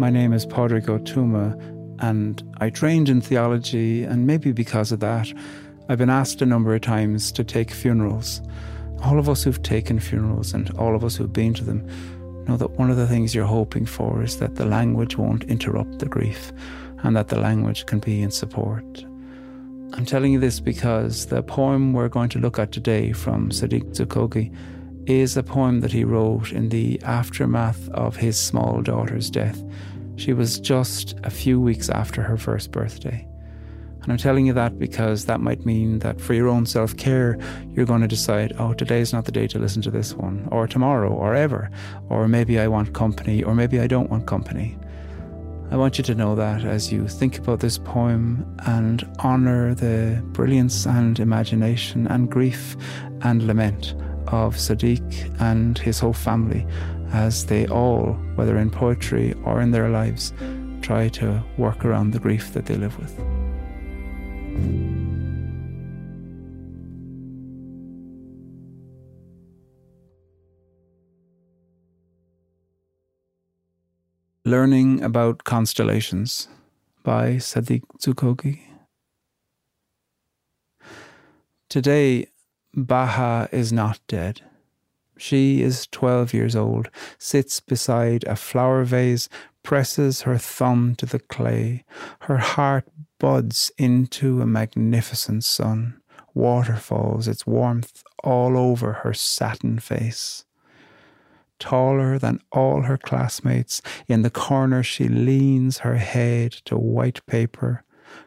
My name is Padraig Ó Tuama, and I trained in theology, and maybe because of that, I've been asked a number of times to take funerals. All of us who've taken funerals and all of us who've been to them know that one of the things you're hoping for is that the language won't interrupt the grief and that the language can be in support. I'm telling you this because the poem we're going to look at today from Saddiq Dzukogi is a poem that he wrote in the aftermath of his small daughter's death. She was just a few weeks after her first birthday. And I'm telling you that because that might mean that for your own self care, you're going to decide, oh, today's not the day to listen to this one, or tomorrow, or ever, or maybe I want company, or maybe I don't want company. I want you to know that as you think about this poem and honour the brilliance and imagination and grief and lament of Saddiq and his whole family as they all, whether in poetry or in their lives, try to work around the grief that they live with. Learning About Constellations by Saddiq Dzukogi. Today, Baha is not dead. She is 12 years old, sits beside a flower vase, presses her thumb to the clay. Her heart buds into a magnificent sun. Water falls, its warmth all over her satin face taller than all her classmates. In the corner, she leans her head to white paper,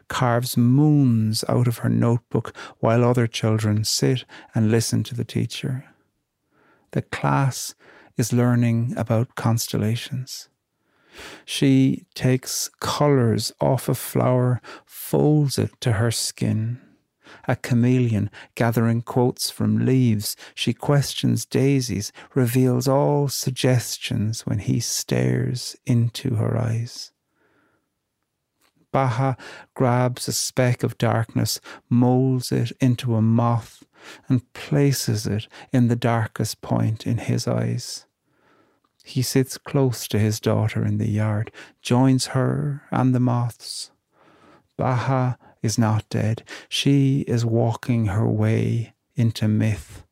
carves moons out of her notebook while other children sit and listen to the teacher. The class is learning about constellations. She takes colours off a flower, folds it to her skin a chameleon gathering quotes from leaves. She questions daisies, reveals all suggestions when he stares into her eyes. Baha grabs a speck of darkness, moulds it into a moth, and places it in the darkest point in his eyes. He sits close to his daughter in the yard, joins her and the moths. Baha is not dead. She is walking her way into myth,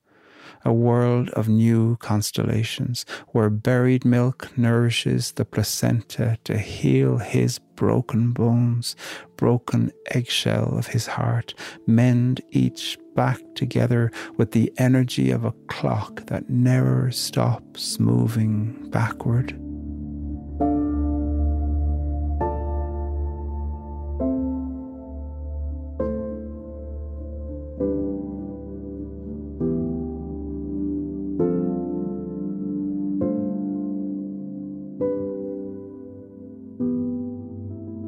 a world of new constellations, where buried milk nourishes the placenta to heal his broken bones, broken eggshell of his heart, mend each back together with the energy of a clock that never stops moving backward.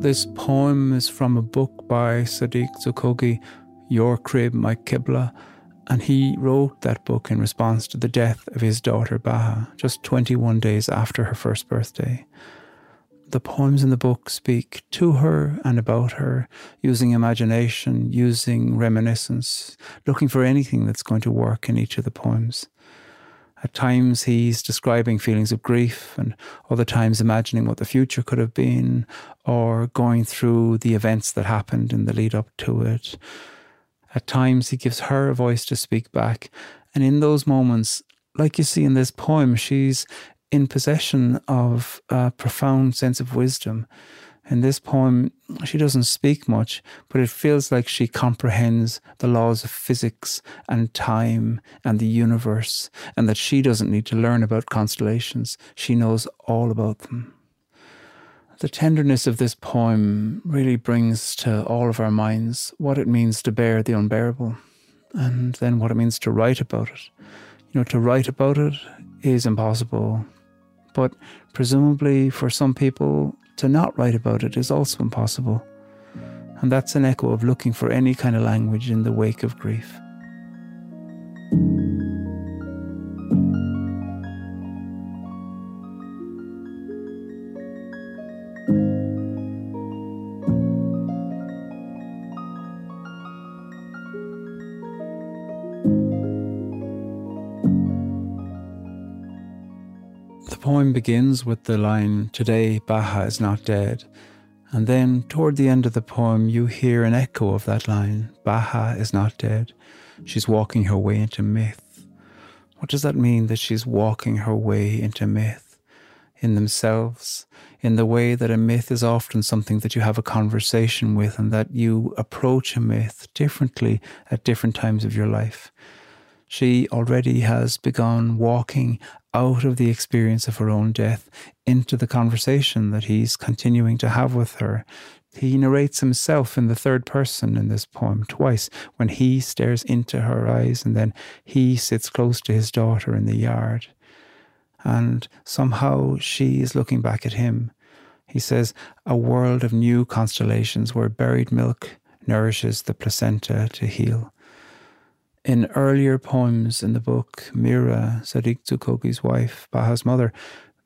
This poem is from a book by Saddiq Dzukogi, Your Crib, My Qibla, and he wrote that book in response to the death of his daughter Baha, just 21 days after her first birthday. The poems in the book speak to her and about her, using imagination, using reminiscence, looking for anything that's going to work in each of the poems. At times, he's describing feelings of grief, and other times, imagining what the future could have been, or going through the events that happened in the lead up to it. At times, he gives her a voice to speak back. And in those moments, like you see in this poem, she's in possession of a profound sense of wisdom. In this poem, she doesn't speak much, but it feels like she comprehends the laws of physics and time and the universe, and that she doesn't need to learn about constellations. She knows all about them. The tenderness of this poem really brings to all of our minds what it means to bear the unbearable, and then what it means to write about it. You know, to write about it is impossible, but presumably for some people, to not write about it is also impossible. And that's an echo of looking for any kind of language in the wake of grief. Begins with the line, Today Baha is not dead. And then toward the end of the poem, you hear an echo of that line Baha is not dead. She's walking her way into myth. What does that mean that she's walking her way into myth? In themselves, in the way that a myth is often something that you have a conversation with and that you approach a myth differently at different times of your life. She already has begun walking out of the experience of her own death into the conversation that he's continuing to have with her. He narrates himself in the third person in this poem twice when he stares into her eyes and then he sits close to his daughter in the yard. And somehow she is looking back at him. He says, A world of new constellations where buried milk nourishes the placenta to heal. In earlier poems in the book, Mira, Saddiq Dzukogi's wife, Baha's mother,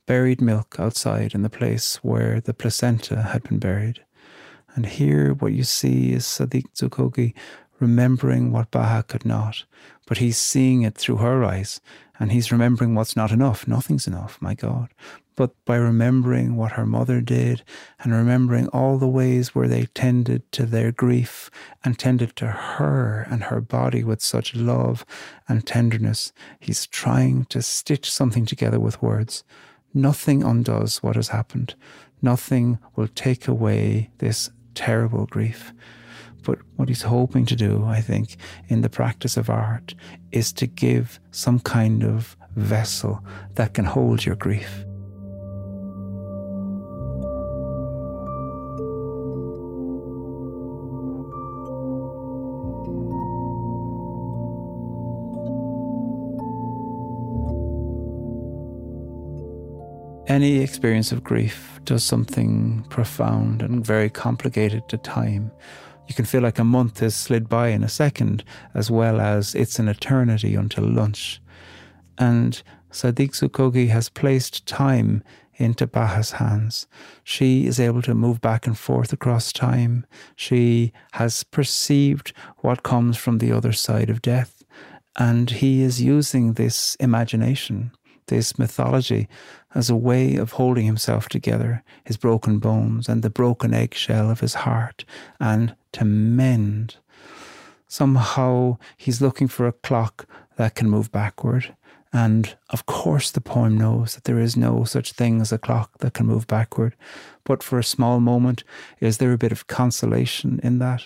buried milk outside in the place where the placenta had been buried. And here, what you see is Saddiq Dzukogi remembering what Baha could not, but he's seeing it through her eyes, and he's remembering what's not enough. Nothing's enough, my God but by remembering what her mother did and remembering all the ways where they tended to their grief and tended to her and her body with such love and tenderness, he's trying to stitch something together with words. Nothing undoes what has happened. Nothing will take away this terrible grief. But what he's hoping to do, I think, in the practice of art is to give some kind of vessel that can hold your grief. Any experience of grief does something profound and very complicated to time. You can feel like a month has slid by in a second, as well as it's an eternity until lunch. And Saddiq Dzukogi has placed time into Baha's hands. She is able to move back and forth across time. She has perceived what comes from the other side of death. And he is using this imagination this mythology as a way of holding himself together, his broken bones and the broken eggshell of his heart, and to mend. Somehow he's looking for a clock that can move backward. And of course, the poem knows that there is no such thing as a clock that can move backward. But for a small moment, is there a bit of consolation in that?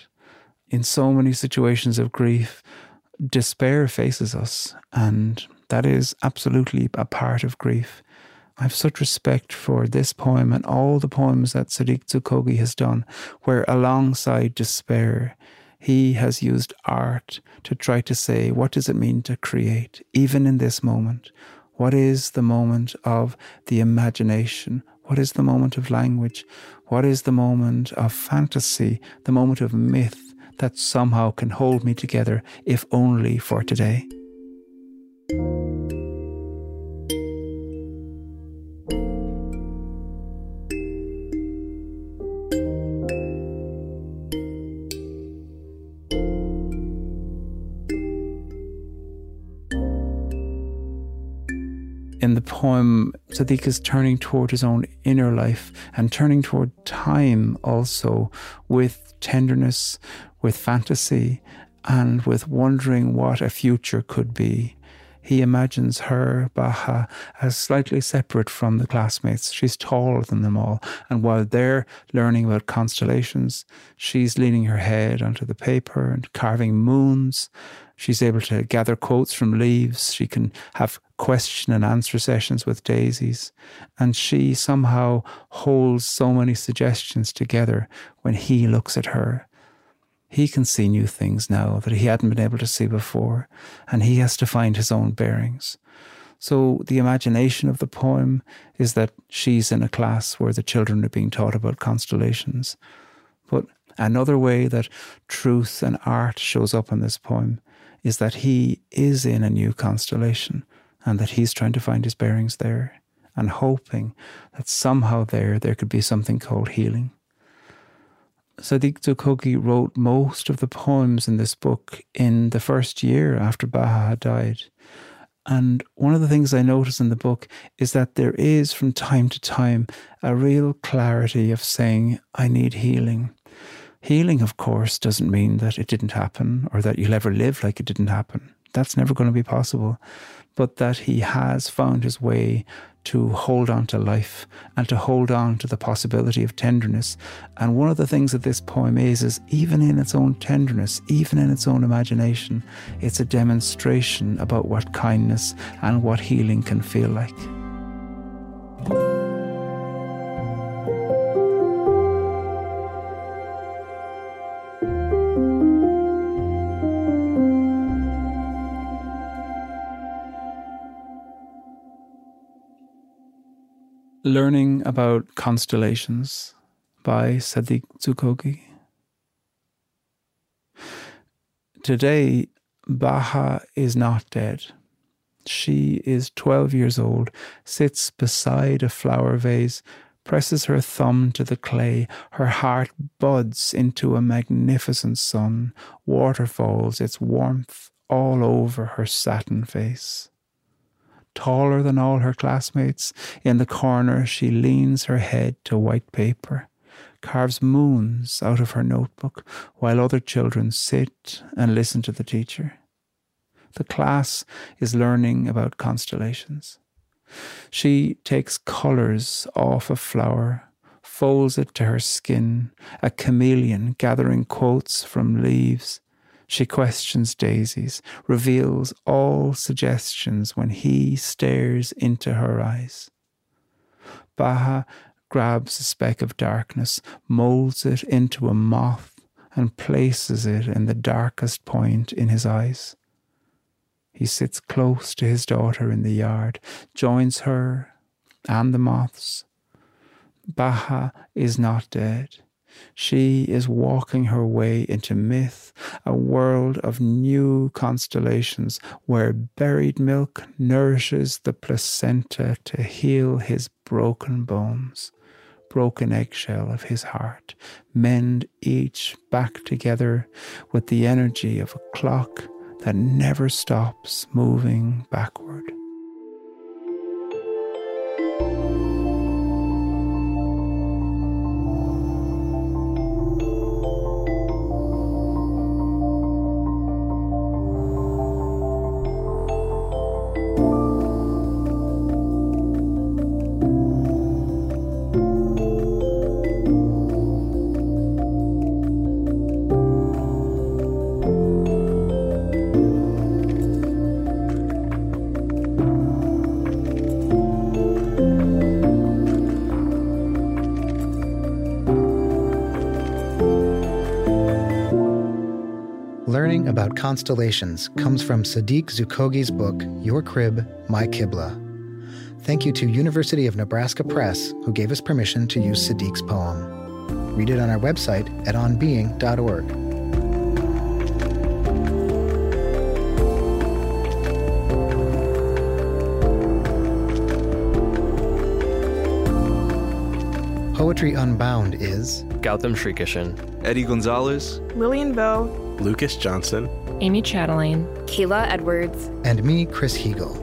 In so many situations of grief, despair faces us, and that is absolutely a part of grief. I have such respect for this poem and all the poems that Saddiq Dzukogi has done, where alongside despair, he has used art to try to say, what does it mean to create, even in this moment? What is the moment of the imagination? What is the moment of language? What is the moment of fantasy, the moment of myth that somehow can hold me together, if only for today? Poem, Saddiq is turning toward his own inner life and turning toward time also with tenderness, with fantasy, and with wondering what a future could be. He imagines her, Baha, as slightly separate from the classmates. She's taller than them all. And while they're learning about constellations, she's leaning her head onto the paper and carving moons. She's able to gather quotes from leaves. She can have question and answer sessions with daisies. And she somehow holds so many suggestions together when he looks at her he can see new things now that he hadn't been able to see before, and he has to find his own bearings. So, the imagination of the poem is that she's in a class where the children are being taught about constellations. But another way that truth and art shows up in this poem is that he is in a new constellation and that he's trying to find his bearings there and hoping that somehow there there could be something called healing. Saddiq Dzukogi wrote most of the poems in this book in the first year after Baha had died. And one of the things I notice in the book is that there is, from time to time, a real clarity of saying, I need healing. Healing, of course, doesn't mean that it didn't happen or that you'll ever live like it didn't happen. That's never going to be possible. But that he has found his way to hold on to life and to hold on to the possibility of tenderness. And one of the things that this poem is, is even in its own tenderness, even in its own imagination, it's a demonstration about what kindness and what healing can feel like. Learning About Constellations by Saddiq Dzukogi. Today, Baha is not dead. She is 12 years old, sits beside a flower vase, presses her thumb to the clay. Her heart buds into a magnificent sun. Water falls, its warmth all over her satin face taller than all her classmates. In the corner, she leans her head to white paper, carves moons out of her notebook, while other children sit and listen to the teacher. The class is learning about constellations. She takes colours off a flower, folds it to her skin, a chameleon gathering quotes from leaves, she questions daisies, reveals all suggestions when he stares into her eyes. Baha grabs a speck of darkness, molds it into a moth, and places it in the darkest point in his eyes. He sits close to his daughter in the yard, joins her and the moths. Baha is not dead. She is walking her way into myth, a world of new constellations where buried milk nourishes the placenta to heal his broken bones, broken eggshell of his heart, mend each back together with the energy of a clock that never stops moving backward. About constellations comes from Saddiq Dzukogi's book, Your Crib, My Qibla. Thank you to University of Nebraska Press, who gave us permission to use Saddiq's poem. Read it on our website at onbeing.org. Poetry Unbound is Gautam Srikishan, Eddie Gonzalez, Lillian Vo, Lucas Johnson, Amy Chatelaine, Kayla Edwards, and me, Chris Heagle.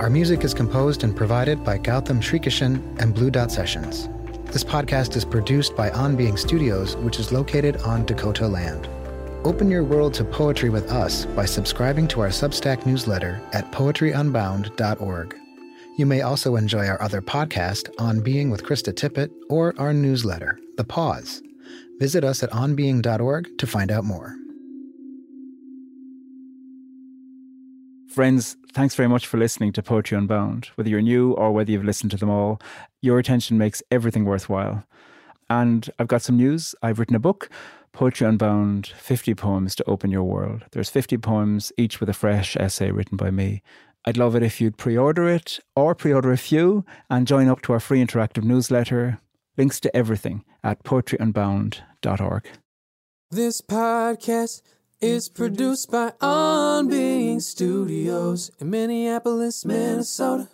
Our music is composed and provided by Gautam Srikishan and Blue Dot Sessions. This podcast is produced by On Being Studios, which is located on Dakota land. Open your world to poetry with us by subscribing to our Substack newsletter at poetryunbound.org. You may also enjoy our other podcast, On Being with Krista Tippett, or our newsletter, The Pause. Visit us at onbeing.org to find out more. Friends, thanks very much for listening to Poetry Unbound. Whether you're new or whether you've listened to them all, your attention makes everything worthwhile. And I've got some news. I've written a book, Poetry Unbound 50 Poems to Open Your World. There's 50 poems, each with a fresh essay written by me. I'd love it if you'd pre order it or pre order a few and join up to our free interactive newsletter. Links to everything at poetryunbound.org. This podcast is produced by On Being Studios in Minneapolis, Minnesota.